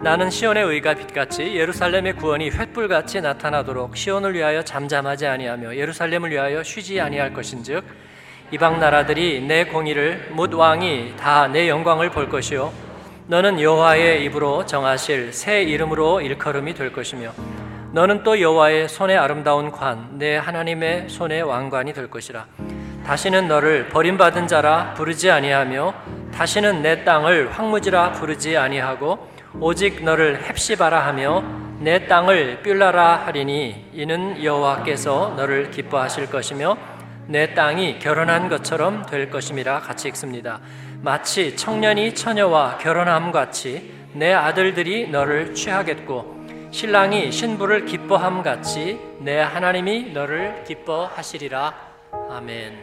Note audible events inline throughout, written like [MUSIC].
나는 시온의 의가 빛같이 예루살렘의 구원이 횃불같이 나타나도록 시온을 위하여 잠잠하지 아니하며 예루살렘을 위하여 쉬지 아니할 것인즉 이방 나라들이 내 공의를 묻 왕이 다 내 영광을 볼 것이요. 너는 여호와의 입으로 정하실 새 이름으로 일컬음이 될 것이며 너는 또 여호와의 손에 아름다운 관 내 하나님의 손의 왕관이 될 것이라. 다시는 너를 버림받은 자라 부르지 아니하며 다시는 내 땅을 황무지라 부르지 아니하고 오직 너를 헵시바라 하며 내 땅을 뷸라라 하리니 이는 여호와께서 너를 기뻐하실 것이며 내 땅이 결혼한 것처럼 될 것임이라 같이 읽습니다. 마치 청년이 처녀와 결혼함 같이 내 아들들이 너를 취하겠고 신랑이 신부를 기뻐함 같이 내 하나님이 너를 기뻐하시리라. 아멘.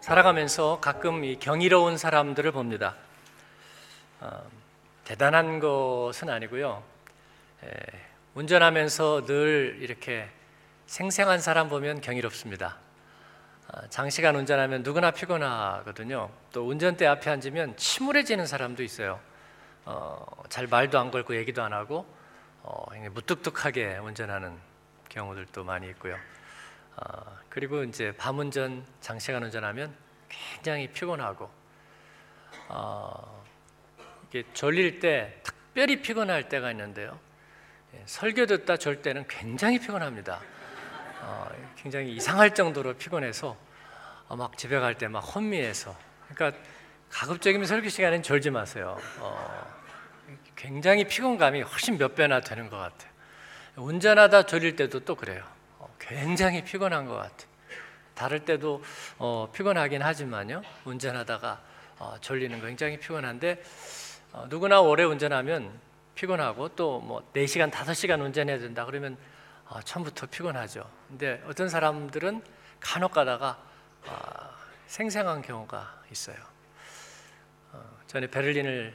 살아가면서 가끔 이 경이로운 사람들을 봅니다. 어, 대단한 것은 아니고요. 에, 운전하면서 늘 이렇게 생생한 사람 보면 경이롭습니다. 아, 장시간 운전하면 누구나 피곤하거든요. 또 운전대 앞에 앉으면 침울해지는 사람도 있어요. 어, 잘 말도 안 걸고 얘기도 안 하고 어, 무뚝뚝하게 운전하는 경우들도 많이 있고요. 어, 그리고 이제 밤 운전, 장시간 운전하면 굉장히 피곤하고 어, 졸릴 때 특별히 피곤할 때가 있는데요. 예, 설교 듣다 졸 때는 굉장히 피곤합니다. 어, 굉장히 이상할 정도로 피곤해서 어, 막 집에 갈 때 막 혼미해서 그러니까 가급적이면 설교 시간엔 졸지 마세요. 어, 굉장히 피곤감이 훨씬 몇 배나 되는 것 같아요. 운전하다 졸릴 때도 또 그래요. 어, 굉장히 피곤한 것 같아요. 다를 때도 어, 피곤하긴 하지만요. 운전하다가 어, 졸리는 거 굉장히 피곤한데 어, 누구나 오래 운전하면 피곤하고 또 뭐 4시간, 5시간 운전해야 된다 그러면 어, 처음부터 피곤하죠. 근데 어떤 사람들은 간혹 가다가 어, 생생한 경우가 있어요. 어, 전에 베를린을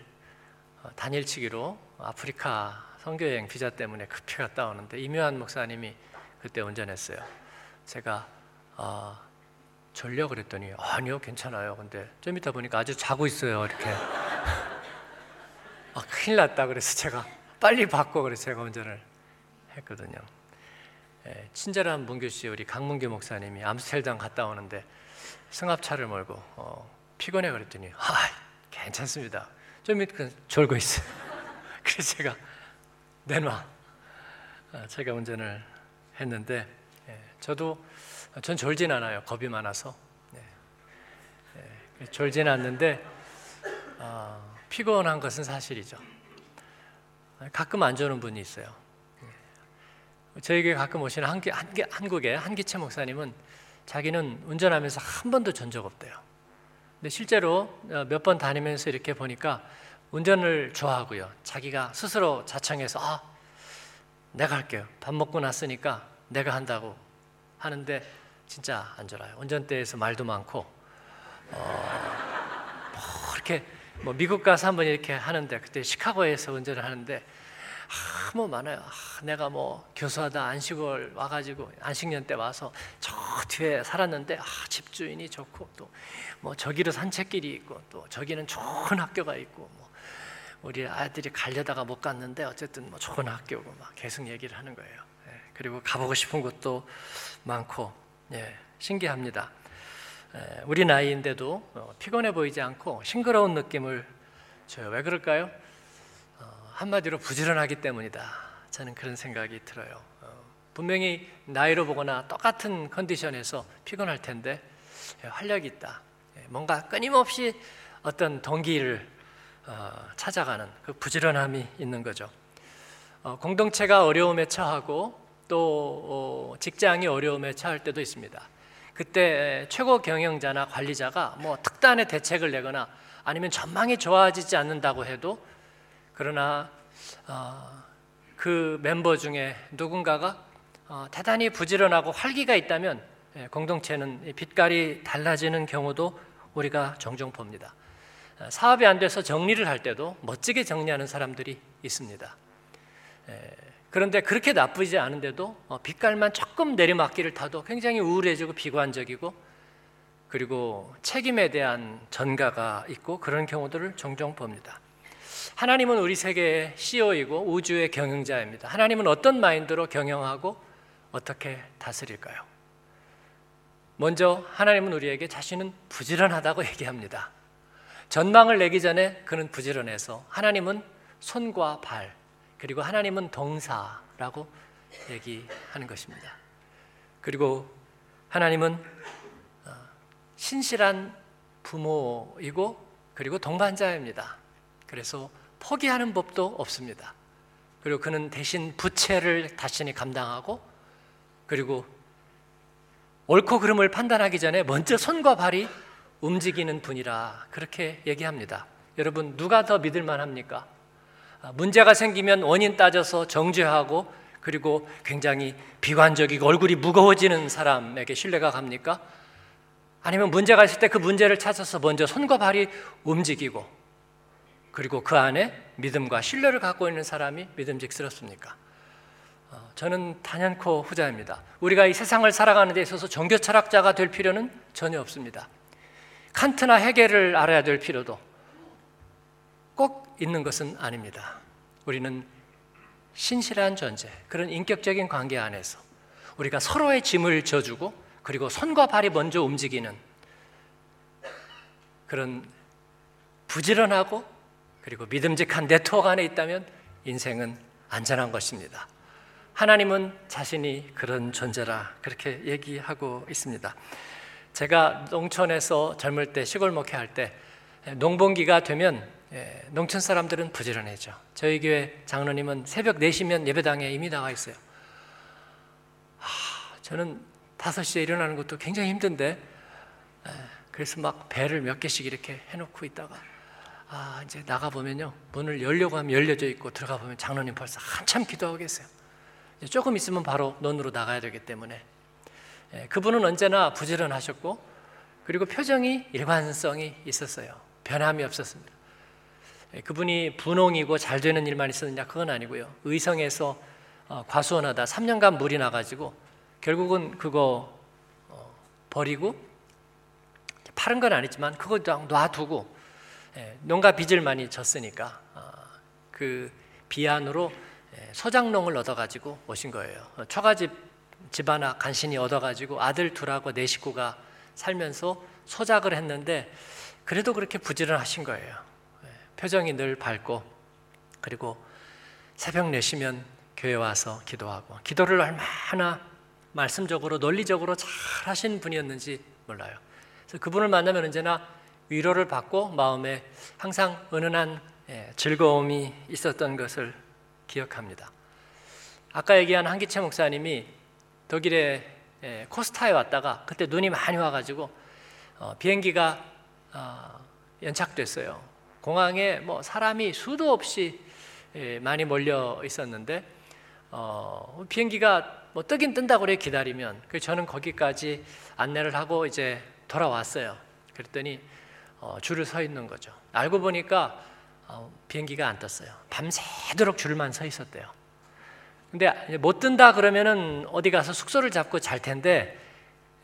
어, 단일치기로 아프리카 선교여행 비자 때문에 급히 갔다 오는데 이묘한 목사님이 그때 운전했어요. 제가 아, 졸려 그랬더니 아니요 괜찮아요. 근데 좀 이따 보니까 아주 자고 있어요. 이렇게 아, 큰일 났다 그래서 제가 [LAUGHS] 빨리 바꿔 그래서 제가 운전을 했거든요. 예, 친절한 문교 씨 우리 강문규 목사님이 암스테르담 갔다 오는데 승합차를 몰고 어, 피곤해 그랬더니 아 괜찮습니다. 좀 이따 졸고 있어요. [LAUGHS] 그래서 제가 내놔. 아, 제가 운전을 했는데 예, 저도 전 졸진 않아요. 겁이 많아서 예, 예, 졸진 않는데 어, 피곤한 것은 사실이죠. 가끔 안 좋은 분이 있어요. 저에게 가끔 오시는 한기, 한기, 한국의 한기채 목사님은 자기는 운전하면서 한 번도 전 적 없대요. 근데 실제로 어, 몇번 다니면서 이렇게 보니까 운전을 좋아하고요. 자기가 스스로 자청해서 아, 내가 할게요. 밥 먹고 났으니까 내가 한다고 하는데 진짜 안 좋아요. 운전대에서 말도 많고 어, 뭐 이렇게 뭐 미국 가서 한번 이렇게 하는데 그때 시카고에서 운전을 하는데 아, 뭐 많아요. 아, 내가 뭐 교수하다 안식월 와가지고 안식년 때 와서 저 뒤에 살았는데 아, 집주인이 좋고 또 뭐 저기로 산책길이 있고 또 저기는 좋은 학교가 있고 뭐 우리 아들이 가려다가 못 갔는데 어쨌든 뭐 좋은 학교고 막 계속 얘기를 하는 거예요. 예, 그리고 가보고 싶은 곳도 많고 예, 신기합니다. 예, 우리 나이인데도 어, 피곤해 보이지 않고 싱그러운 느낌을 줘요. 왜 그럴까요? 어, 한마디로 부지런하기 때문이다. 저는 그런 생각이 들어요. 어, 분명히 나이로 보거나 똑같은 컨디션에서 피곤할 텐데 예, 활력이 있다. 예, 뭔가 끊임없이 어떤 동기를 어, 찾아가는 그 부지런함이 있는 거죠. 어, 공동체가 어려움에 처하고 또 어, 직장이 어려움에 처할 때도 있습니다. 그때 최고 경영자나 관리자가 뭐 특단의 대책을 내거나 아니면 전망이 좋아지지 않는다고 해도 그러나 어, 그 멤버 중에 누군가가 어, 대단히 부지런하고 활기가 있다면 예, 공동체는 빛깔이 달라지는 경우도 우리가 종종 봅니다. 어, 사업이 안 돼서 정리를 할 때도 멋지게 정리하는 사람들이 있습니다. 예, 그런데 그렇게 나쁘지 않은데도 어, 빛깔만 조금 내리막길을 타도 굉장히 우울해지고 비관적이고 그리고 책임에 대한 전가가 있고 그런 경우들을 종종 봅니다. 하나님은 우리 세계의 CEO이고 우주의 경영자입니다. 하나님은 어떤 마인드로 경영하고 어떻게 다스릴까요? 먼저 하나님은 우리에게 자신은 부지런하다고 얘기합니다. 전망을 내기 전에 그는 부지런해서 하나님은 손과 발 그리고 하나님은 동사라고 얘기하는 것입니다. 그리고 하나님은 어, 신실한 부모이고 그리고 동반자입니다. 그래서 포기하는 법도 없습니다. 그리고 그는 대신 부채를 자신이 감당하고 그리고 옳고 그름을 판단하기 전에 먼저 손과 발이 움직이는 분이라 그렇게 얘기합니다. 여러분 누가 더 믿을 만합니까? 아, 문제가 생기면 원인 따져서 정죄하고 그리고 굉장히 비관적이고 얼굴이 무거워지는 사람에게 신뢰가 갑니까? 아니면 문제가 있을 때 그 문제를 찾아서 먼저 손과 발이 움직이고 그리고 그 안에 믿음과 신뢰를 갖고 있는 사람이 믿음직스럽습니까? 어, 저는 단연코 후자입니다. 우리가 이 세상을 살아가는 데 있어서 종교 철학자가 될 필요는 전혀 없습니다. 칸트나 해겔을 알아야 될 필요도 꼭 있는 것은 아닙니다. 우리는 신실한 존재, 그런 인격적인 관계 안에서 우리가 서로의 짐을 져주고 그리고 손과 발이 먼저 움직이는 그런 부지런하고 그리고 믿음직한 네트워크 안에 있다면 인생은 안전한 것입니다. 하나님은 자신이 그런 존재라 그렇게 얘기하고 있습니다. 제가 농촌에서 젊을 때 시골 목회할 때 농번기가 되면 예, 농촌 사람들은 부지런해져. 저희 교회 장로님은 새벽 4시면 예배당에 이미 나가 있어요. 아, 저는 5시에 일어나는 것도 굉장히 힘든데 예, 그래서 막 배를 몇 개씩 이렇게 해놓고 있다가 아, 이제 나가 보면요. 문을 열려고 하면 열려져 있고 들어가 보면 장로님 벌써 한참 기도하고 계세요. 조금 있으면 바로 논으로 나가야 되기 때문에 예, 그분은 언제나 부지런하셨고 그리고 표정이 일관성이 있었어요. 변함이 없었습니다. 예, 그분이 분홍이고 잘 되는 일만 있었느냐 그건 아니고요. 의성에서 어, 과수원하다 3년간 물이 나가지고 결국은 그거 어, 버리고 파는 건 아니지만 그거 놔두고 예, 농가 빚을 많이 졌으니까 어, 그 비안으로 예, 소장농을 얻어가지고 오신 거예요. 어, 처가집 집 하나 간신히 얻어가지고 아들 둘하고 네 식구가 살면서 소작을 했는데 그래도 그렇게 부지런하신 거예요. 예, 표정이 늘 밝고 그리고 새벽 내시면 교회 와서 기도하고 기도를 얼마나 말씀적으로 논리적으로 잘 하신 분이었는지 몰라요. 그래서 그분을 만나면 언제나 위로를 받고 마음에 항상 은은한 예, 즐거움이 있었던 것을 기억합니다. 아까 얘기한 한기채 목사님이 독일의 예, 코스타에 왔다가 그때 눈이 많이 와가지고 어, 비행기가 어, 연착됐어요. 공항에 뭐 사람이 수도 없이 예, 많이 몰려 있었는데 어, 비행기가 뭐 뜨긴 뜬다고 그래 기다리면 그 저는 거기까지 안내를 하고 이제 돌아왔어요. 그랬더니 어, 줄을 서 있는 거죠. 알고 보니까 어, 비행기가 안 떴어요. 밤새도록 줄만 서 있었대요. 근데 못 뜬다 그러면은 어디 가서 숙소를 잡고 잘 텐데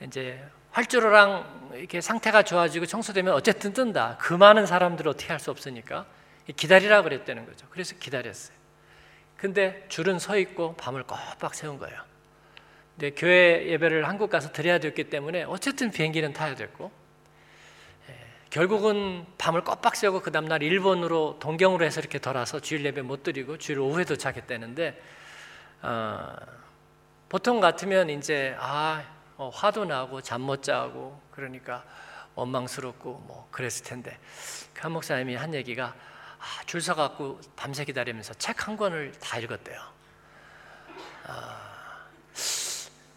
이제 활주로랑 이렇게 상태가 좋아지고 청소되면 어쨌든 뜬다. 그 많은 사람들 어떻게 할 수 없으니까 기다리라 그랬다는 거죠. 그래서 기다렸어요. 근데 줄은 서 있고 밤을 꼬박 세운 거예요. 근데 교회 예배를 한국 가서 드려야 됐기 때문에 어쨌든 비행기는 타야 됐고 결국은 밤을 껐박 새고 그 다음날 일본으로 동경으로 해서 이렇게 돌아서 주일 예배 못 드리고 주일 오후에 도착했다는데 어, 보통 같으면 이제 아 어, 화도 나고 잠 못 자고 그러니까 원망스럽고 뭐 그랬을 텐데 그한 목사님이 한 얘기가 아, 줄 서갖고 밤새 기다리면서 책 한 권을 다 읽었대요. 아,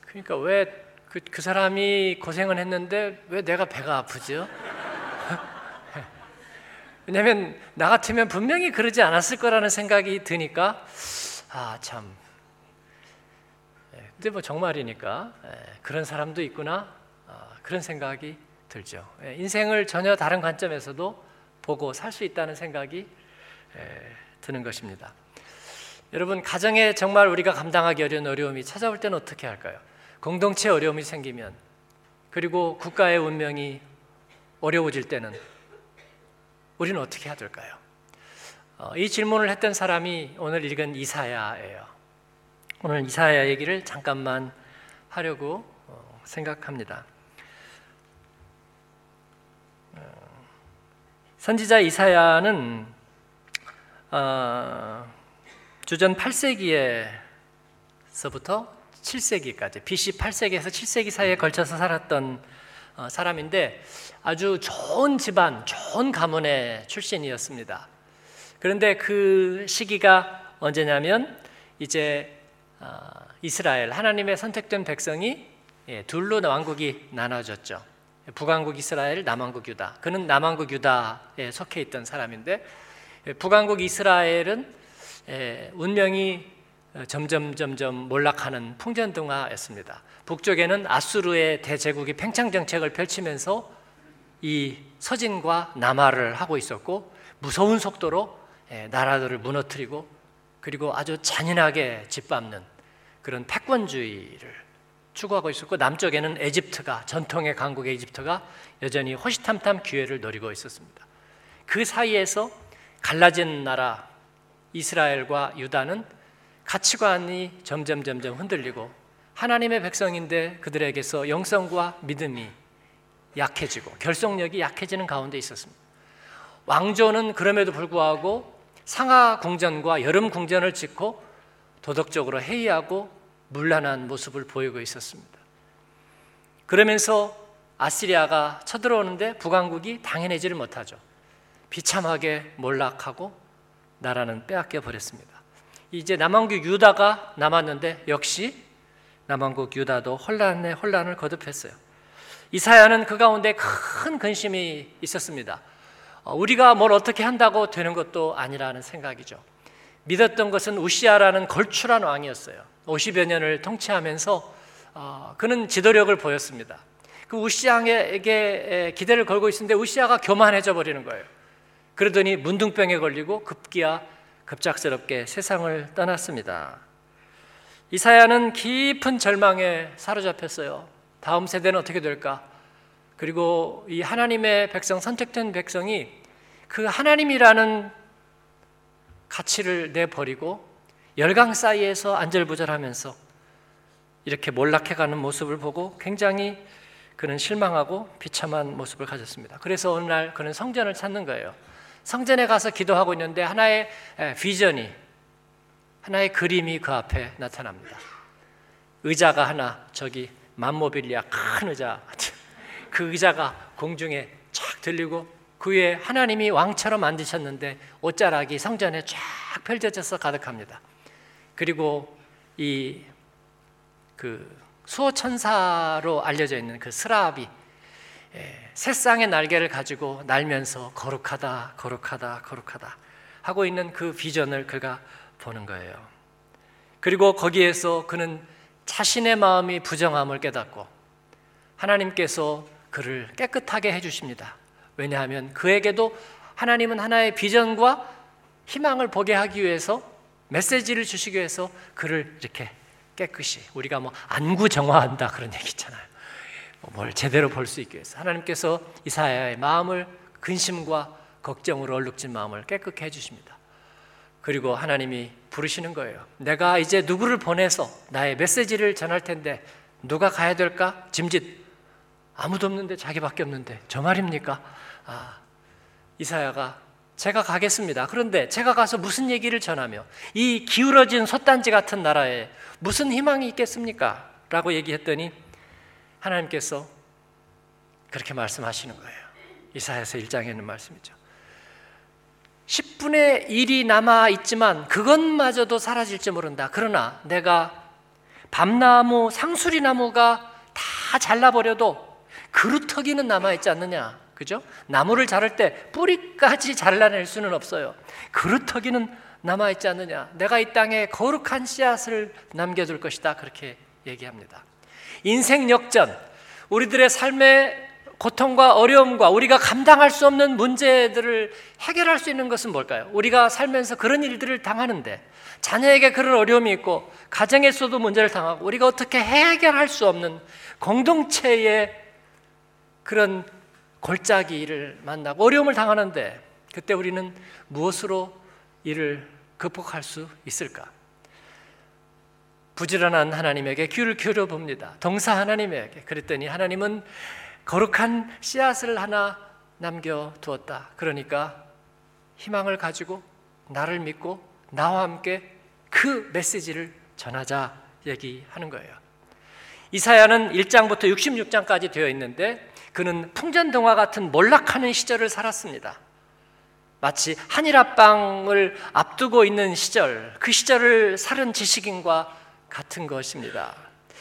그러니까 왜 그 그 사람이 고생을 했는데 왜 내가 배가 아프죠? [LAUGHS] 왜냐하면 나 같으면 분명히 그러지 않았을 거라는 생각이 드니까 아 참. 예, 근데 뭐 정말이니까 예, 그런 사람도 있구나 아, 그런 생각이 들죠. 예, 인생을 전혀 다른 관점에서도 보고 살 수 있다는 생각이 드는 것입니다. 여러분 가정에 정말 우리가 감당하기 어려운 어려움이 찾아올 때는 어떻게 할까요? 공동체 어려움이 생기면 그리고 국가의 운명이 어려워질 때는 우리는 어떻게 해야 될까요? 어, 이 질문을 했던 사람이 오늘 읽은 이사야예요. 오늘 이사야 얘기를 잠깐만 하려고 어, 생각합니다. 어, 선지자 이사야는 주전 8세기에서부터 7세기까지 BC 8세기에서 7세기 사이에 걸쳐서 살았던 사람인데 아주 좋은 집안, 좋은 가문의 출신이었습니다. 그런데 그 시기가 언제냐면 이제 아, 이스라엘 하나님의 선택된 백성이 예, 둘로 왕국이 나눠졌죠. 북왕국 이스라엘, 남왕국 유다. 그는 남왕국 유다에 속해 있던 사람인데 예, 북왕국 이스라엘은 예, 운명이 어, 점점 점점 몰락하는 풍전등화였습니다. 북쪽에는 아수르의 대제국이 팽창 정책을 펼치면서 이 서진과 남하를 하고 있었고 무서운 속도로 나라들을 무너뜨리고 그리고 아주 잔인하게 짓밟는 그런 패권주의를 추구하고 있었고 남쪽에는 에집트가 전통의 강국의 에집트가 여전히 호시탐탐 기회를 노리고 있었습니다. 그 사이에서 갈라진 나라 이스라엘과 유다는 가치관이 점점 점점 흔들리고 하나님의 백성인데 그들에게서 영성과 믿음이 약해지고 결속력이 약해지는 가운데 있었습니다. 왕조는 그럼에도 불구하고 상하 궁전과 여름 궁전을 짓고 도덕적으로 해이하고 문란한 모습을 보이고 있었습니다. 그러면서 아시리아가 쳐들어오는데 북왕국이 당해내지를 못하죠. 비참하게 몰락하고 나라는 빼앗겨 버렸습니다. 이제 남왕국 유다가 남았는데 역시 남왕국 유다도 혼란에 혼란을 거듭했어요. 이사야는 그 가운데 큰 근심이 있었습니다. 어, 우리가 뭘 어떻게 한다고 되는 것도 아니라는 생각이죠. 믿었던 것은 우시아라는 걸출한 왕이었어요. 50여 년을 통치하면서 어, 그는 지도력을 보였습니다. 그 우시아에게 기대를 걸고 있었는데 우시아가 교만해져 버리는 거예요. 그러더니 문둥병에 걸리고 급기야 급작스럽게 세상을 떠났습니다. 이사야는 깊은 절망에 사로잡혔어요. 다음 세대는 어떻게 될까? 그리고 이 하나님의 백성, 선택된 백성이 그 하나님이라는 가치를 내버리고 열강 사이에서 안절부절하면서 이렇게 몰락해가는 모습을 보고 굉장히 그는 실망하고 비참한 모습을 가졌습니다. 그래서 어느 날 그는 성전을 찾는 거예요. 성전에 가서 기도하고 있는데 하나의 비전이 하나의 그림이 그 앞에 나타납니다. 의자가 하나 저기 만모빌리아 큰 의자 그 의자가 공중에 쫙 들리고 그 위에 하나님이 왕처럼 만드셨는데 옷자락이 성전에 쫙 펼쳐져서 가득합니다. 그리고 이 그 수호 천사로 알려져 있는 그 스라비 예, 새쌍의 날개를 가지고 날면서 거룩하다, 거룩하다, 거룩하다 하고 있는 그 비전을 그가 보는 거예요. 그리고 거기에서 그는 자신의 마음이 부정함을 깨닫고 하나님께서 그를 깨끗하게 해주십니다. 왜냐하면 그에게도 하나님은 하나의 비전과 희망을 보게 하기 위해서 메시지를 주시기 위해서 그를 이렇게 깨끗이 우리가 뭐 안구 정화한다 그런 얘기 있잖아요. 뭐뭘 제대로 볼 수 있기 위해서 하나님께서 이사야의 마음을 근심과 걱정으로 얼룩진 마음을 깨끗게 해주십니다. 그리고 하나님이 부르시는 거예요. 내가 이제 누구를 보내서 나의 메시지를 전할 텐데 누가 가야 될까? 짐짓 아무도 없는데 자기밖에 없는데 저 말입니까? 아, 이사야가 제가 가겠습니다. 그런데 제가 가서 무슨 얘기를 전하며 이 기울어진 솥단지 같은 나라에 무슨 희망이 있겠습니까? 라고 얘기했더니 하나님께서 그렇게 말씀하시는 거예요. 이사야서 1장에 있는 말씀이죠. 10분의 1이 남아 있지만 그것마저도 사라질지 모른다. 그러나 내가 밤나무, 상수리 나무가 다 잘라버려도 그루터기는 남아있지 않느냐. 그죠? 나무를 자를 때 뿌리까지 잘라낼 수는 없어요. 그루터기는 남아있지 않느냐. 내가 이 땅에 거룩한 씨앗을 남겨둘 것이다. 그렇게 얘기합니다. 인생 역전, 우리들의 삶의 고통과 어려움과 우리가 감당할 수 없는 문제들을 해결할 수 있는 것은 뭘까요? 우리가 살면서 그런 일들을 당하는데 자녀에게 그런 어려움이 있고 가정에서도 문제를 당하고 우리가 어떻게 해결할 수 없는 공동체의 그런 골짜기를 만나고 어려움을 당하는데 그때 우리는 무엇으로 이를 극복할 수 있을까? 부지런한 하나님에게 귀를 기울여 봅니다. 동사 하나님에게. 그랬더니 하나님은 거룩한 씨앗을 하나 남겨 두었다. 그러니까 희망을 가지고 나를 믿고 나와 함께 그 메시지를 전하자 얘기하는 거예요. 이사야는 1장부터 66장까지 되어 있는데 그는 풍전등화 같은 몰락하는 시절을 살았습니다. 마치 한일합방을 앞두고 있는 시절, 그 시절을 살은 지식인과 같은 것입니다.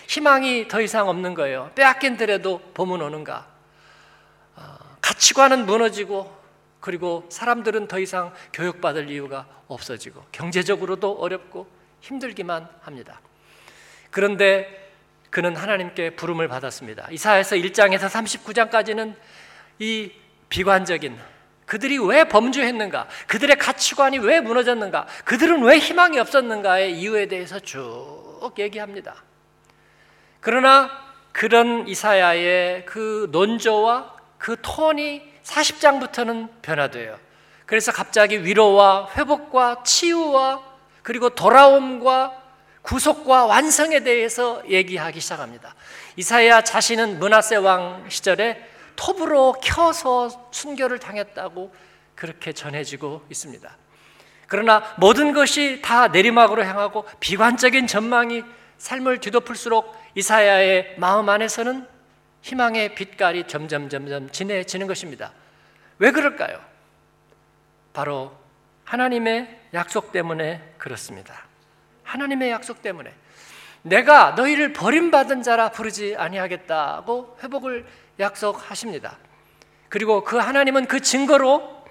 희망이 더 이상 없는 거예요. 빼앗긴더라도 봄은 오는가? 어, 가치관은 무너지고 그리고 사람들은 더 이상 교육받을 이유가 없어지고 경제적으로도 어렵고 힘들기만 합니다. 그런데 그는 하나님께 부름을 받았습니다. 이사에서 1장에서 39장까지는 이 비관적인 그들이 왜 범죄했는가? 그들의 가치관이 왜 무너졌는가? 그들은 왜 희망이 없었는가의 이유에 대해서 쭉 얘기합니다. 그러나 그런 이사야의 그 논조와 그 톤이 40장부터는 변화돼요. 그래서 갑자기 위로와 회복과 치유와 그리고 돌아옴과 구속과 완성에 대해서 얘기하기 시작합니다. 이사야 자신은 문하세 왕 시절에 톱으로 켜서 순교를 당했다고 그렇게 전해지고 있습니다. 그러나 모든 것이 다 내리막으로 향하고 비관적인 전망이 삶을 뒤덮을수록 이사야의 마음 안에서는 희망의 빛깔이 점점 점점 진해지는 것입니다. 왜 그럴까요? 바로 하나님의 약속 때문에 그렇습니다. 하나님의 약속 때문에 내가 너희를 버림받은 자라 부르지 아니하겠다고 회복을 약속하십니다. 그리고 그 하나님은 그 증거로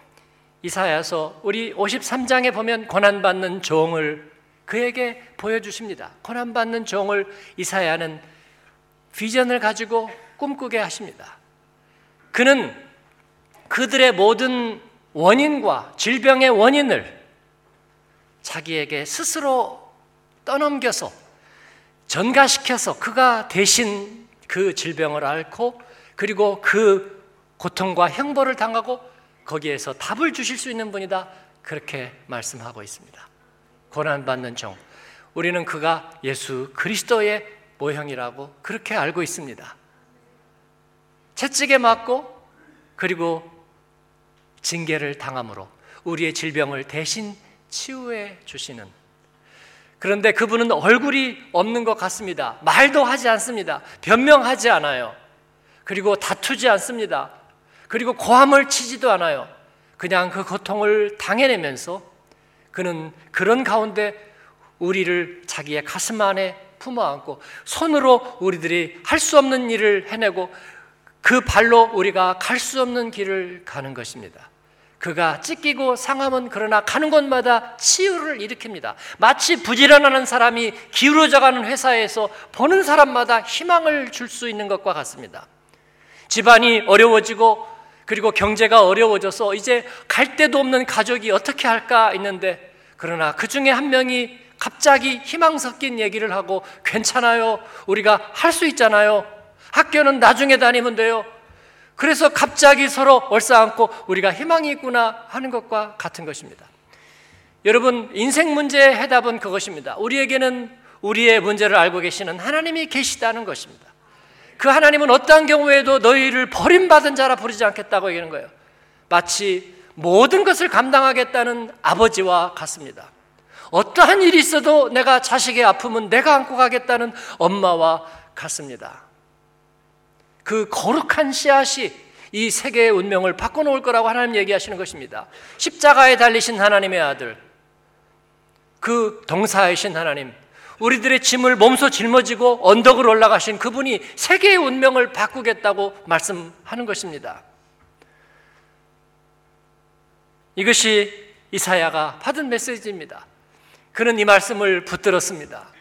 이사야서 우리 53장에 보면 고난받는 종을 그에게 보여주십니다. 고난받는 종을 이사야는 비전을 가지고 꿈꾸게 하십니다. 그는 그들의 모든 원인과 질병의 원인을 자기에게 스스로 떠넘겨서 전가시켜서 그가 대신 그 질병을 앓고 그리고 그 고통과 형벌을 당하고 거기에서 답을 주실 수 있는 분이다. 그렇게 말씀하고 있습니다. 고난받는 종. 우리는 그가 예수 그리스도의 모형이라고 그렇게 알고 있습니다. 채찍에 맞고 그리고 징계를 당함으로 우리의 질병을 대신 치유해 주시는 그런데 그분은 얼굴이 없는 것 같습니다. 말도 하지 않습니다. 변명하지 않아요. 그리고 다투지 않습니다. 그리고 고함을 치지도 않아요. 그냥 그 고통을 당해내면서 그는 그런 가운데 우리를 자기의 가슴 안에 품어 안고 손으로 우리들이 할 수 없는 일을 해내고 그 발로 우리가 갈 수 없는 길을 가는 것입니다. 그가 찢기고 상함은 그러나 가는 곳마다 치유를 일으킵니다. 마치 부지런하는 사람이 기울어져 가는 회사에서 보는 사람마다 희망을 줄 수 있는 것과 같습니다. 집안이 어려워지고 그리고 경제가 어려워져서 이제 갈 데도 없는 가족이 어떻게 할까 있는데 그러나 그 중에 한 명이 갑자기 희망 섞인 얘기를 하고 괜찮아요. 우리가 할 수 있잖아요. 학교는 나중에 다니면 돼요. 그래서 갑자기 서로 얼싸안고 우리가 희망이 있구나 하는 것과 같은 것입니다. 여러분, 인생 문제의 해답은 그것입니다. 우리에게는 우리의 문제를 알고 계시는 하나님이 계시다는 것입니다. 그 하나님은 어떠한 경우에도 너희를 버림받은 자라 부르지 않겠다고 얘기하는 거예요. 마치 모든 것을 감당하겠다는 아버지와 같습니다. 어떠한 일이 있어도 내가 자식의 아픔은 내가 안고 가겠다는 엄마와 같습니다. 그 거룩한 씨앗이 이 세계의 운명을 바꿔놓을 거라고 하나님 얘기하시는 것입니다. 십자가에 달리신 하나님의 아들, 그 동사이신 하나님, 우리들의 짐을 몸소 짊어지고 언덕을 올라가신 그분이 세계의 운명을 바꾸겠다고 말씀하는 것입니다. 이것이 이사야가 받은 메시지입니다. 그는 이 말씀을 붙들었습니다.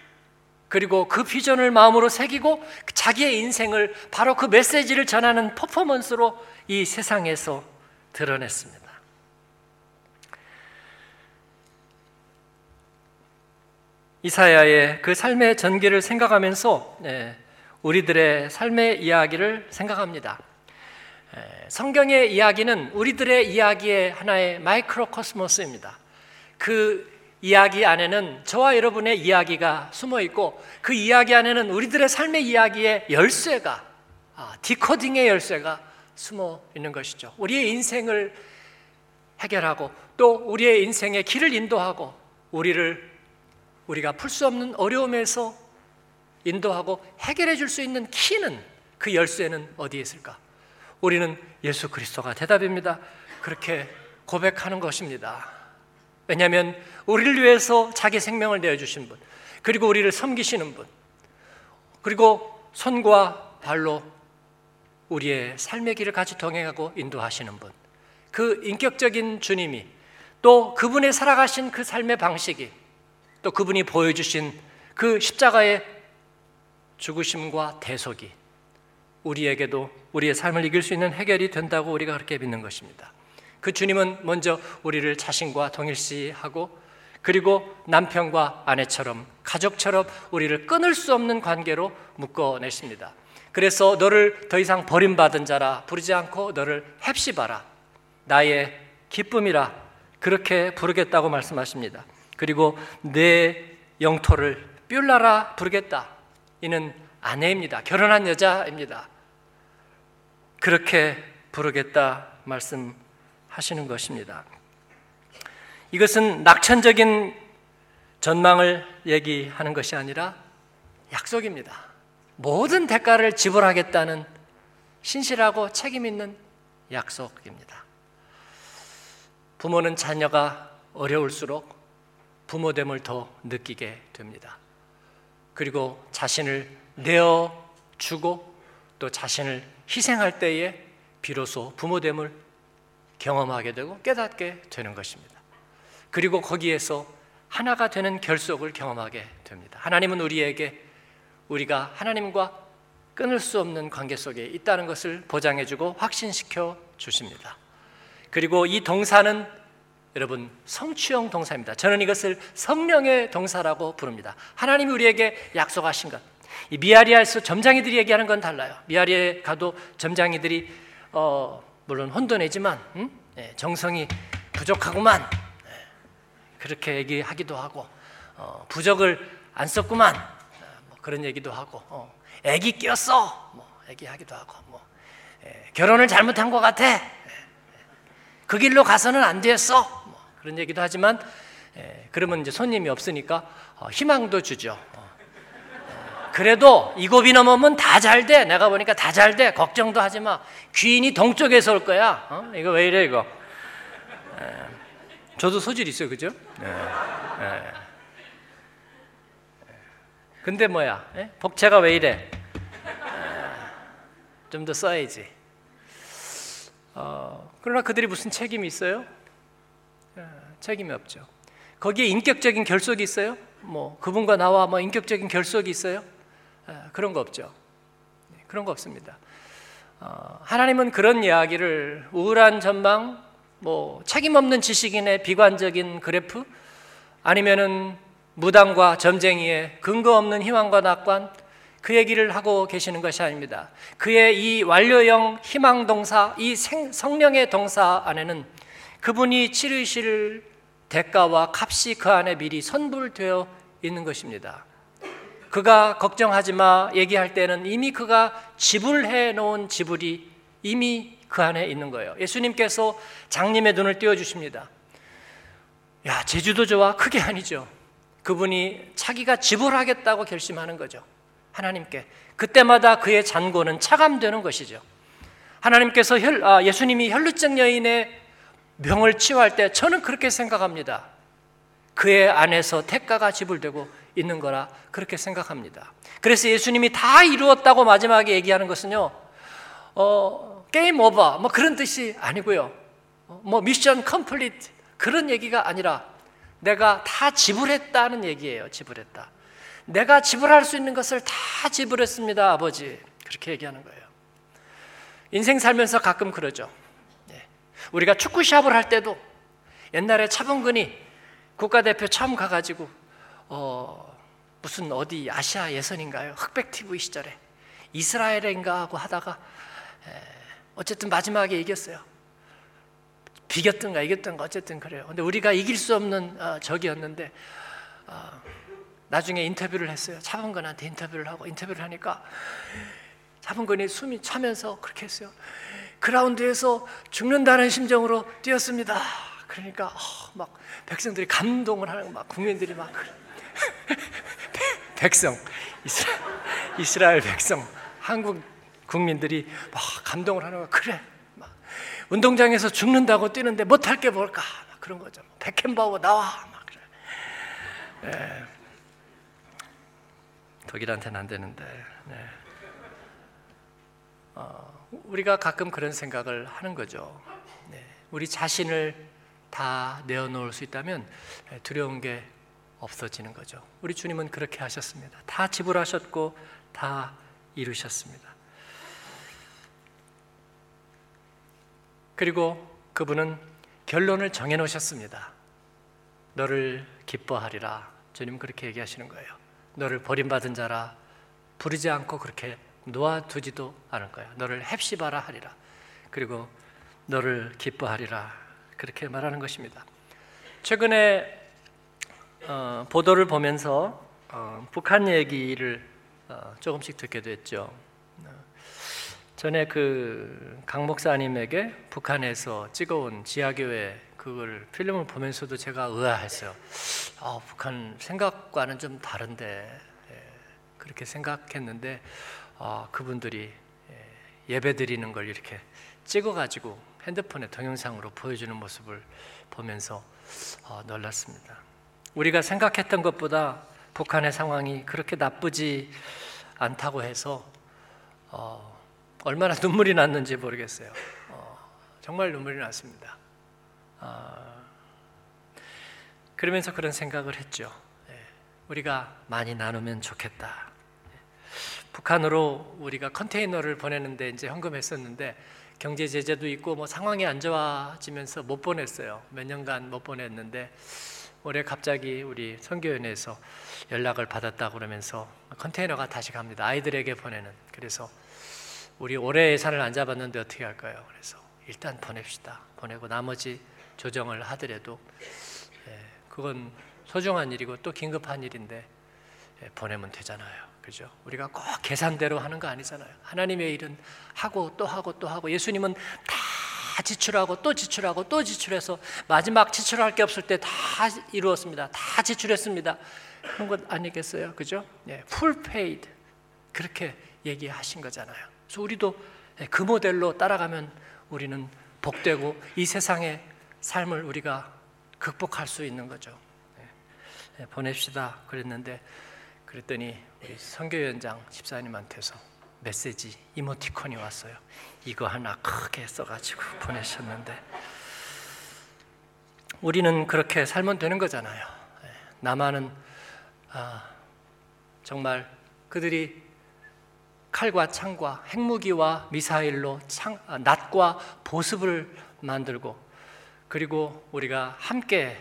그리고 그 비전을 마음으로 새기고 자기의 인생을 바로 그 메시지를 전하는 퍼포먼스로 이 세상에서 드러냈습니다. 이사야의 그 삶의 전기를 생각하면서 예, 우리들의 삶의 이야기를 생각합니다. 예, 성경의 이야기는 우리들의 이야기의 하나의 마이크로 코스모스입니다. 그 이야기 안에는 저와 여러분의 이야기가 숨어 있고 그 이야기 안에는 우리들의 삶의 이야기의 열쇠가 아, 디코딩의 열쇠가 숨어 있는 것이죠. 우리의 인생을 해결하고 또 우리의 인생의 길을 인도하고 우리를 우리가 풀 수 없는 어려움에서 인도하고 해결해 줄 수 있는 키는 그 열쇠는 어디에 있을까? 우리는 예수 그리스도가 대답입니다. 그렇게 고백하는 것입니다. 왜냐하면 우리를 위해서 자기 생명을 내어주신 분, 그리고 우리를 섬기시는 분, 그리고 손과 발로 우리의 삶의 길을 같이 동행하고 인도하시는 분, 그 인격적인 주님이 또 그분의 살아가신 그 삶의 방식이 또 그분이 보여주신 그 십자가의 죽으심과 대속이 우리에게도 우리의 삶을 이길 수 있는 해결이 된다고 우리가 그렇게 믿는 것입니다. 그 주님은 먼저 우리를 자신과 동일시하고 그리고 남편과 아내처럼 가족처럼 우리를 끊을 수 없는 관계로 묶어내십니다. 그래서 너를 더 이상 버림받은 자라 부르지 않고 너를 헵시바라 나의 기쁨이라 그렇게 부르겠다고 말씀하십니다. 그리고 내 영토를 뷸라라 부르겠다. 이는 아내입니다. 결혼한 여자입니다. 그렇게 부르겠다 말씀 하시는 것입니다. 이것은 낙천적인 전망을 얘기하는 것이 아니라 약속입니다. 모든 대가를 지불하겠다는 신실하고 책임 있는 약속입니다. 부모는 자녀가 어려울수록 부모됨을 더 느끼게 됩니다. 그리고 자신을 내어 주고 또 자신을 희생할 때에 비로소 부모됨을 경험하게 되고 깨닫게 되는 것입니다. 그리고 거기에서 하나가 되는 결속을 경험하게 됩니다. 하나님은 우리에게 우리가 하나님과 끊을 수 없는 관계 속에 있다는 것을 보장해주고 확신시켜 주십니다. 그리고 이 동사는 여러분 성취형 동사입니다. 저는 이것을 성령의 동사라고 부릅니다. 하나님이 우리에게 약속하신 것. 이 미아리아에서 점장이들이 얘기하는 건 달라요. 미아리에 가도 점장이들이 어, 물론 혼돈이지만 음? 네, 정성이 부족하구만. 네, 그렇게 얘기하기도 하고 어, 부적을 안 썼구만. 뭐 그런 얘기도 하고 어, 애기 끼었어. 뭐 얘기하기도 하고 뭐 예, 결혼을 잘못한 것 같아. 예, 그 길로 가서는 안 됐어. 그런 얘기도 하지만 예, 그러면 이제 손님이 없으니까 어, 희망도 주죠. 어. 그래도 이 고비 넘으면 다 잘 돼. 내가 보니까 다 잘 돼. 걱정도 하지 마. 귀인이 동쪽에서 올 거야. 어? 이거 왜 이래 이거? 예. 저도 소질 있어요, 그죠? 예. 예. 근데 뭐야? 예? 복채가 왜 이래? 예. 좀더 써야지. 어, 그러나 그들이 무슨 책임이 있어요? 책임이 없죠. 거기에 인격적인 결속이 있어요? 뭐 그분과 나와 뭐 인격적인 결속이 있어요? 아, 그런 거 없죠. 네, 그런 거 없습니다. 어, 하나님은 그런 이야기를 우울한 전망, 뭐 책임 없는 지식인의 비관적인 그래프, 아니면은 무당과 점쟁이의 근거 없는 희망과 낙관 그 얘기를 하고 계시는 것이 아닙니다. 그의 이 완료형 희망 동사, 이 생, 성령의 동사 안에는 그분이 치르실 대가와 값이 그 안에 미리 선불되어 있는 것입니다. 그가 걱정하지 마 얘기할 때는 이미 그가 지불해 놓은 지불이 이미 그 안에 있는 거예요. 예수님께서 장님의 눈을 띄워 주십니다. 야, 제주도 좋아? 크게 아니죠. 그분이 자기가 지불하겠다고 결심하는 거죠. 하나님께. 그때마다 그의 잔고는 차감되는 것이죠. 하나님께서 혈, 아, 예수님이 혈루증 여인의 병을 치유할 때 저는 그렇게 생각합니다. 그의 안에서 대가가 지불되고 있는 거라 그렇게 생각합니다. 그래서 예수님이 다 이루었다고 마지막에 얘기하는 것은요, 어, game over, 뭐 그런 뜻이 아니고요. 뭐 mission complete 그런 얘기가 아니라 내가 다 지불했다는 얘기예요. 지불했다. 내가 지불할 수 있는 것을 다 지불했습니다, 아버지. 그렇게 얘기하는 거예요. 인생 살면서 가끔 그러죠. 우리가 축구 시합을 할 때도 옛날에 차범근이 국가대표 처음 가가지고 어, 무슨 어디 아시아 예선인가요? 흑백 TV 시절에 이스라엘인가 하고 하다가 에, 어쨌든 마지막에 이겼어요. 비겼든가 이겼든가 어쨌든 그래요. 근데 우리가 이길 수 없는 어, 적이었는데 어, 나중에 인터뷰를 했어요. 차범근한테 인터뷰를 하고 인터뷰를 하니까 차범근이 숨이 차면서 그렇게 했어요. 그라운드에서 죽는다는 심정으로 뛰었습니다. 그러니까 어, 막 백성들이 감동을 하는 막 국민들이 막 [LAUGHS] 백성 이스라엘, 이스라엘 백성 한국 국민들이 막 감동을 하는 거 그래 막 운동장에서 죽는다고 뛰는데 못할 게 뭘까 그런 거죠. 백햄바워 나와 막 그래. 네. 독일한테는 안 되는데. 네. 어, 우리가 가끔 그런 생각을 하는 거죠. 네. 우리 자신을 다 내어놓을 수 있다면 두려운 게 없어지는 거죠. 우리 주님은 그렇게 하셨습니다. 다 지불하셨고 다 이루셨습니다. 그리고 그분은 결론을 정해 놓으셨습니다. 너를 기뻐하리라. 주님 그렇게 얘기하시는 거예요. 너를 버림받은 자라 부르지 않고 그렇게 놓아두지도 않을 거야. 너를 헵시바라 하리라. 그리고 너를 기뻐하리라. 그렇게 말하는 것입니다. 최근에 어, 보도를 보면서 어, 북한 얘기를 어, 조금씩 듣게 됐죠. 전에 그 강 목사님에게 북한에서 찍어온 지하교회 그걸 필름을 보면서도 제가 의아했어요. 아, 북한 생각과는 좀 다른데 예, 그렇게 생각했는데 아, 그분들이 예, 배 드리는 걸 이렇게 찍어가지고 핸드폰에 동영상으로 보여주는 모습을 보면서 아, 놀랐습니다. 우리가 생각했던 것보다 북한의 상황이 그렇게 나쁘지 않다고 해서 어, 얼마나 [LAUGHS] 눈물이 났는지 모르겠어요. 어, 정말 눈물이 났습니다. 어, 그러면서 그런 생각을 했죠. 네, 우리가 많이 나누면 좋겠다. 북한으로 우리가 컨테이너를 보내는데 이제 현금했었는데 경제 제재도 있고 뭐 상황이 안 좋아지면서 못 보냈어요. 몇 년간 못 보냈는데 올해 갑자기 우리 선교연에서 연락을 받았다 그러면서 컨테이너가 다시 갑니다. 아이들에게 보내는. 그래서 우리 올해 예산을 안 잡았는데 어떻게 할까요? 그래서 일단 보냅시다. 보내고 나머지 조정을 하더라도 예, 그건 소중한 일이고 또 긴급한 일인데 예, 보내면 되잖아요. 그죠? 우리가 꼭 계산대로 하는 거 아니잖아요. 하나님의 일은 하고 또 하고 또 하고 예수님은 다 지출하고 또 지출하고 또 지출해서 마지막 지출할 게 없을 때 다 이루었습니다. 다 지출했습니다. 그런 것 아니겠어요? 그죠? 예, full paid 그렇게 얘기하신 거잖아요. 그래서 우리도 그 모델로 따라가면 우리는 복되고 이 세상의 삶을 우리가 극복할 수 있는 거죠. 네. 네, 보냅시다 그랬는데 그랬더니 우리 선교연장 집사님한테서 메시지 이모티콘이 왔어요. 이거 하나 크게 써가지고 보내셨는데 우리는 그렇게 살면 되는 거잖아요. 네. 남한은 아, 정말 그들이 칼과 창과 핵무기와 미사일로 창, 아, 낫과 보습을 만들고 그리고 우리가 함께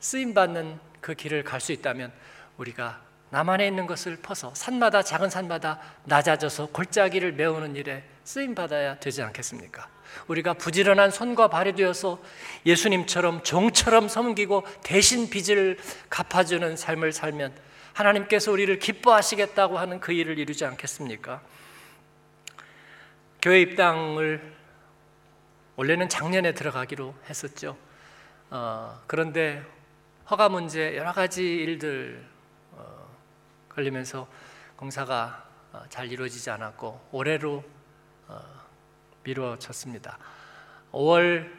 쓰임 받는 그 길을 갈 수 있다면 우리가 남한에 있는 것을 퍼서 산마다 작은 산마다 낮아져서 골짜기를 메우는 일에 쓰임 받아야 되지 않겠습니까? 우리가 부지런한 손과 발이 되어서 예수님처럼 종처럼 섬기고 대신 빚을 갚아주는 삶을 살면 하나님께서 우리를 기뻐하시겠다고 하는 그 일을 이루지 않겠습니까? 교회 입당을 원래는 작년에 들어가기로 했었죠. 어, 그런데 허가 문제 여러 가지 일들 어, 걸리면서 공사가 어, 잘 이루어지지 않았고 올해로 어, 미뤄졌습니다. 5월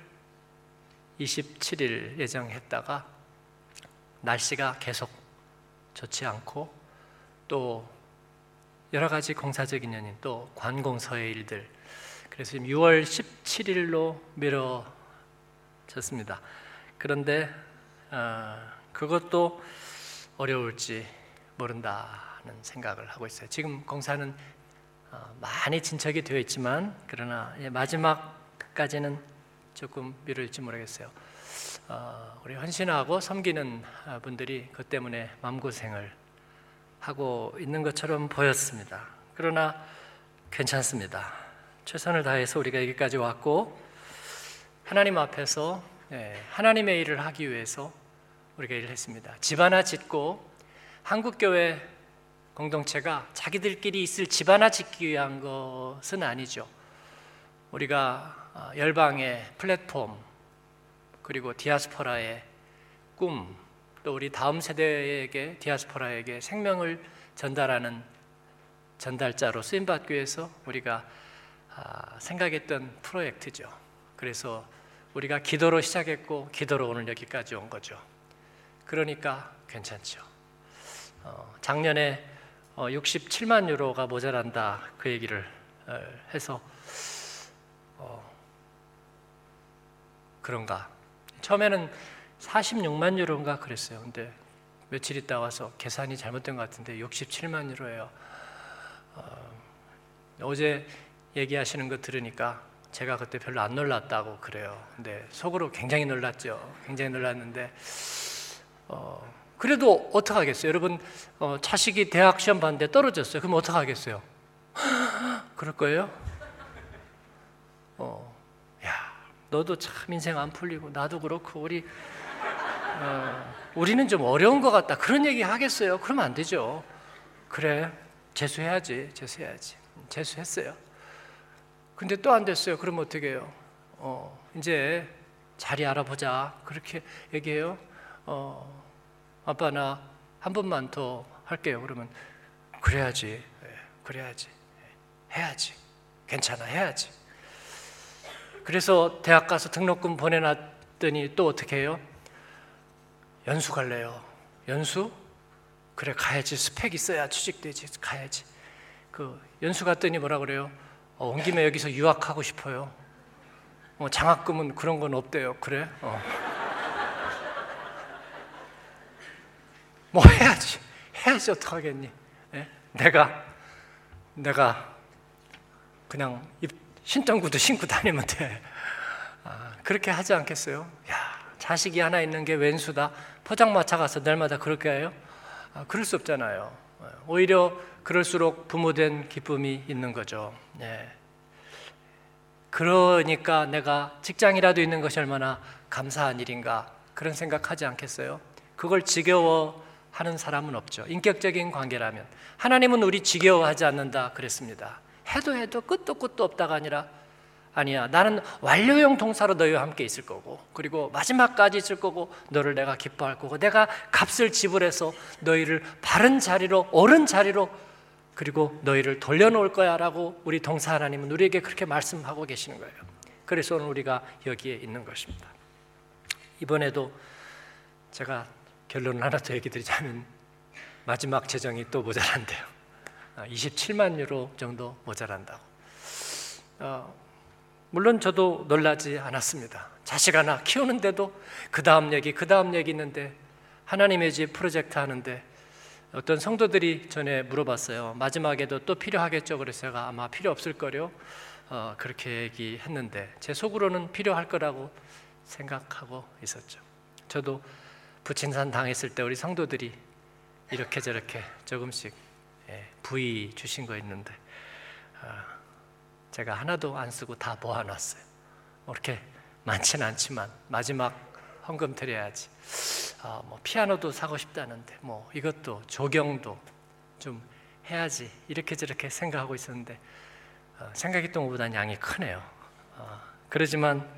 27일 예정했다가 날씨가 계속 좋지 않고 또 여러 가지 공사적인 연인 또 관공서의 일들 그래서 지금 6월 17일로 미뤄졌습니다. 그런데 어, 그것도 어려울지 모른다는 생각을 하고 있어요. 지금 공사는 어, 많이 진척이 되어 있지만 그러나 마지막까지는 조금 미룰지 모르겠어요. 어, 우리 헌신하고 섬기는 분들이 그 때문에 마음고생을 하고 있는 것처럼 보였습니다. 그러나 괜찮습니다. 최선을 다해서 우리가 여기까지 왔고 하나님 앞에서 예, 하나님의 일을 하기 위해서 우리가 일을 했습니다. 집 하나 짓고 한국교회 공동체가 자기들끼리 있을 집 하나 짓기 위한 것은 아니죠. 우리가 어, 열방의 플랫폼 그리고 디아스포라의 꿈, 또 우리 다음 세대에게 디아스포라에게 생명을 전달하는 전달자로 쓰임 받기 위해서 우리가 아, 생각했던 프로젝트죠. 그래서 우리가 기도로 시작했고 기도로 오늘 여기까지 온 거죠. 그러니까 괜찮죠. 어, 작년에 67만 어, 유로가 모자란다 그 얘기를 어, 해서 그런가 처음에는 46만 유로인가 그랬어요. 근데 며칠 있다 와서 계산이 잘못된 것 같은데 67만 유로예요. 어, 제 얘기하시는 거 들으니까 제가 그때 별로 안 놀랐다고 그래요. 근데 속으로 굉장히 놀랐죠. 굉장히 놀랐는데 어, 그래도 어떡하겠어요? 여러분 어, 차식이 대학 시험 봤는데 떨어졌어요. 그럼 어떡하겠어요? [GASPS] 그럴 거예요? 어, 야, 너도 참 인생 안 풀리고 나도 그렇고 우리 어, 우리는 좀 어려운 것 같다. 그런 얘기 하겠어요? 그러면 안 되죠. 그래, 재수해야지, 재수해야지. 재수했어요. 근데 또 안 됐어요. 그럼 어떻게 해요? 어, 이제 자리 알아보자. 그렇게 얘기해요. 어, 아빠 나 한 번만 더 할게요. 그러면 그래야지, 네, 그래야지, 네, 해야지, 괜찮아, 해야지. 그래서 대학 가서 등록금 보내놨더니 또 어떻게 해요? 연수 갈래요. 연수? 그래 가야지. 스펙 있어야 취직되지. 가야지. 그 연수 갔더니 뭐라 그래요? 어, 온 김에 여기서 유학하고 싶어요. 어, 장학금은 그런 건 없대요. 그래? 어. 뭐 해야지. 해야지 어떡하겠니? 예? 내가 내가 그냥 신정구도 신고 다니면 돼. 아, 그렇게 하지 않겠어요? 야, 자식이 하나 있는 게 왼수다. 포장마차 가서 날마다 그렇게 해요? 아, 그럴 수 없잖아요. 오히려 그럴수록 부모된 기쁨이 있는 거죠. 네. 그러니까 내가 직장이라도 있는 것이 얼마나 감사한 일인가 그런 생각하지 않겠어요? 그걸 지겨워 하는 사람은 없죠. 인격적인 관계라면 하나님은 우리 지겨워하지 않는다 그랬습니다. 해도 해도 끝도 끝도 없다가 아니라 아니야. 나는 완료형 동사로 너희와 함께 있을 거고, 그리고 마지막까지 있을 거고, 너를 내가 기뻐할 거고, 내가 값을 지불해서 너희를 바른 자리로, 옳은 자리로, 그리고 너희를 돌려놓을 거야라고 우리 동사 하나님은 우리에게 그렇게 말씀하고 계시는 거예요. 그래서 오늘 우리가 여기에 있는 것입니다. 이번에도 제가 결론을 하나 더 얘기 드리자면 마지막 재정이 또 모자란대요. 27만 아, 유로 정도 모자란다고. 어, 물론 저도 놀라지 않았습니다. 자식 하나 키우는데도 그 다음 얘기, 그 다음 얘기 있는데 하나님의 집 프로젝트 하는데 어떤 성도들이 전에 물어봤어요. 마지막에도 또 필요하겠죠. 그래서 제가 아마 필요 없을 거요. 어, 그렇게 얘기했는데 제 속으로는 필요할 거라고 생각하고 있었죠. 저도 부친산 당했을 때 우리 성도들이 이렇게 저렇게 조금씩 예, 부의 주신 거 있는데 어, 제가 하나도 안 쓰고 다 모아놨어요. 그렇게 많지는 않지만 마지막 헌금 드려야지. 아, 뭐 피아노도 사고 싶다는데 뭐 이것도 조경도 좀 해야지 이렇게 저렇게 생각하고 있었는데 어, 생각했던 것보다 양이 크네요. 어, 그러지만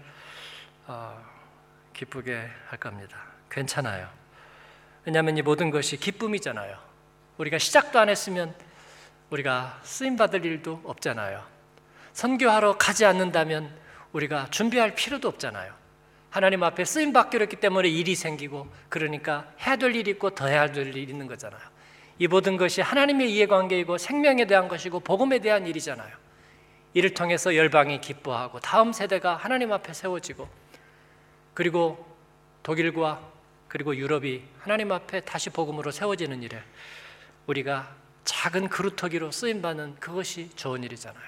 어, 기쁘게 할 겁니다. 괜찮아요. 왜냐하면 이 모든 것이 기쁨이잖아요. 우리가 시작도 안 했으면 우리가 쓰임 받을 일도 없잖아요. 선교하러 가지 않는다면 우리가 준비할 필요도 없잖아요. 하나님 앞에 쓰임 받기로 했기 때문에 일이 생기고 그러니까 해야 될 일이 있고 더 해야 될 일이 있는 거잖아요. 이 모든 것이 하나님의 이해관계이고 생명에 대한 것이고 복음에 대한 일이잖아요. 이를 통해서 열방이 기뻐하고 다음 세대가 하나님 앞에 세워지고 그리고 독일과 그리고 유럽이 하나님 앞에 다시 복음으로 세워지는 일에 우리가 작은 그루터기로 쓰임 받는 그것이 좋은 일이잖아요.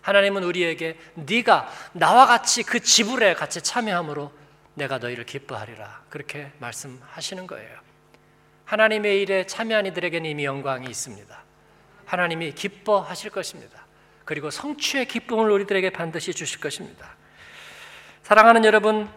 하나님은 우리에게 네가 나와 같이 그 지불에 같이 참여함으로 내가 너희를 기뻐하리라 그렇게 말씀하시는 거예요. 하나님의 일에 참여한 이들에게는 이미 영광이 있습니다. 하나님이 기뻐하실 것입니다. 그리고 성취의 기쁨을 우리들에게 반드시 주실 것입니다. 사랑하는 여러분,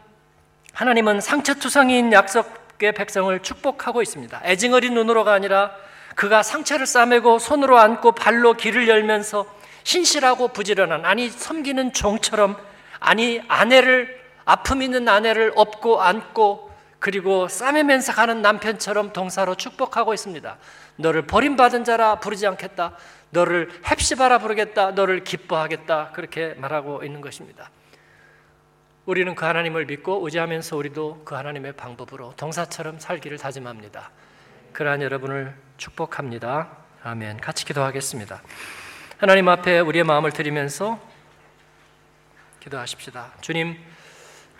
하나님은 상처투성이인 약속 의 백성을 축복하고 있습니다. 애징어린 눈으로가 아니라 그가 상처를 싸매고 손으로 안고 발로 길을 열면서 신실하고 부지런한 아니 섬기는 종처럼 아니 아내를 아픔 있는 아내를 업고 안고 그리고 싸매면서 가는 남편처럼 동사로 축복하고 있습니다. 너를 버림받은 자라 부르지 않겠다. 너를 헵시바라 부르겠다. 너를 기뻐하겠다. 그렇게 말하고 있는 것입니다. 우리는 그 하나님을 믿고 의지하면서 우리도 그 하나님의 방법으로 동사처럼 살기를 다짐합니다. 그러한 여러분을 축복합니다. 아멘. 같이 기도하겠습니다. 하나님 앞에 우리의 마음을 드리면서 기도하십시다. 주님,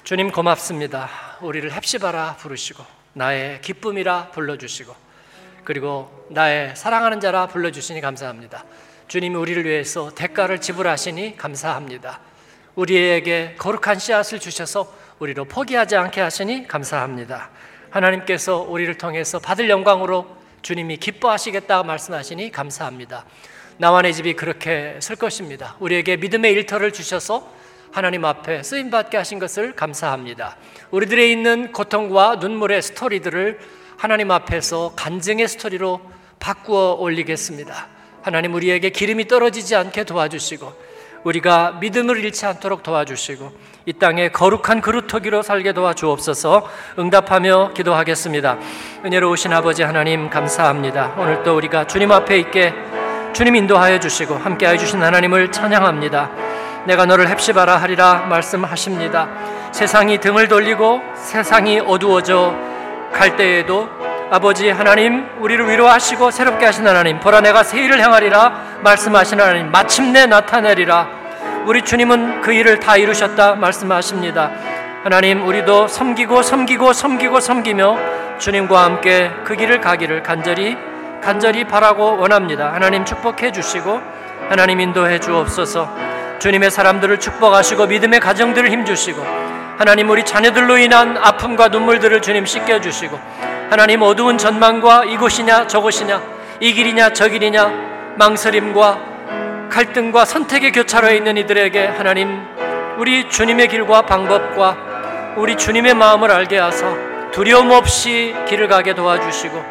주님 고맙습니다. 우리를 헵시바라 부르시고 나의 기쁨이라 불러주시고 그리고 나의 사랑하는 자라 불러주시니 감사합니다. 주님이 우리를 위해서 대가를 지불하시니 감사합니다. 우리에게 거룩한 씨앗을 주셔서 우리로 포기하지 않게 하시니 감사합니다. 하나님께서 우리를 통해서 받을 영광으로 주님이 기뻐하시겠다 말씀하시니 감사합니다. 나와 내 집이 그렇게 설 것입니다. 우리에게 믿음의 일터를 주셔서 하나님 앞에 쓰임 받게 하신 것을 감사합니다. 우리들의 있는 고통과 눈물의 스토리들을 하나님 앞에서 간증의 스토리로 바꾸어 올리겠습니다. 하나님 우리에게 기름이 떨어지지 않게 도와주시고 우리가 믿음을 잃지 않도록 도와주시고 이 땅에 거룩한 그루터기로 살게 도와주옵소서 응답하며 기도하겠습니다. 은혜로우신 아버지 하나님 감사합니다. 오늘 또 우리가 주님 앞에 있게 주님 인도하여 주시고 함께하여 주신 하나님을 찬양합니다. 내가 너를 헵시바라 하리라 말씀하십니다. 세상이 등을 돌리고 세상이 어두워져 갈 때에도 아버지 하나님 우리를 위로하시고 새롭게 하신 하나님 보라 내가 새 일을 행하리라 말씀하신 하나님 마침내 나타내리라. 우리 주님은 그 일을 다 이루셨다 말씀하십니다. 하나님 우리도 섬기고 섬기고 섬기고 섬기며 주님과 함께 그 길을 가기를 간절히 간절히 바라고 원합니다. 하나님 축복해 주시고 하나님 인도해 주옵소서. 주님의 사람들을 축복하시고 믿음의 가정들을 힘주시고 하나님 우리 자녀들로 인한 아픔과 눈물들을 주님 씻겨 주시고 하나님 어두운 전망과 이곳이냐 저곳이냐 이 길이냐 저 길이냐 망설임과 갈등과 선택의 교차로에 있는 이들에게 하나님 우리 주님의 길과 방법과 우리 주님의 마음을 알게 하사 두려움 없이 길을 가게 도와주시고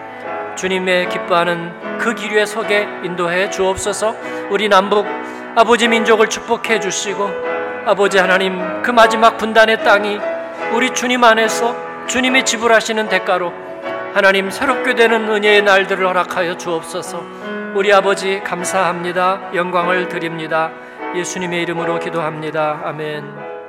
주님의 기뻐하는 그 길 위에 서게 인도해 주옵소서. 우리 남북 아버지 민족을 축복해 주시고 아버지 하나님 그 마지막 분단의 땅이 우리 주님 안에서 주님이 지불하시는 대가로 하나님 새롭게 되는 은혜의 날들을 허락하여 주옵소서. 우리 아버지 감사합니다. 영광을 드립니다. 예수님의 이름으로 기도합니다. 아멘.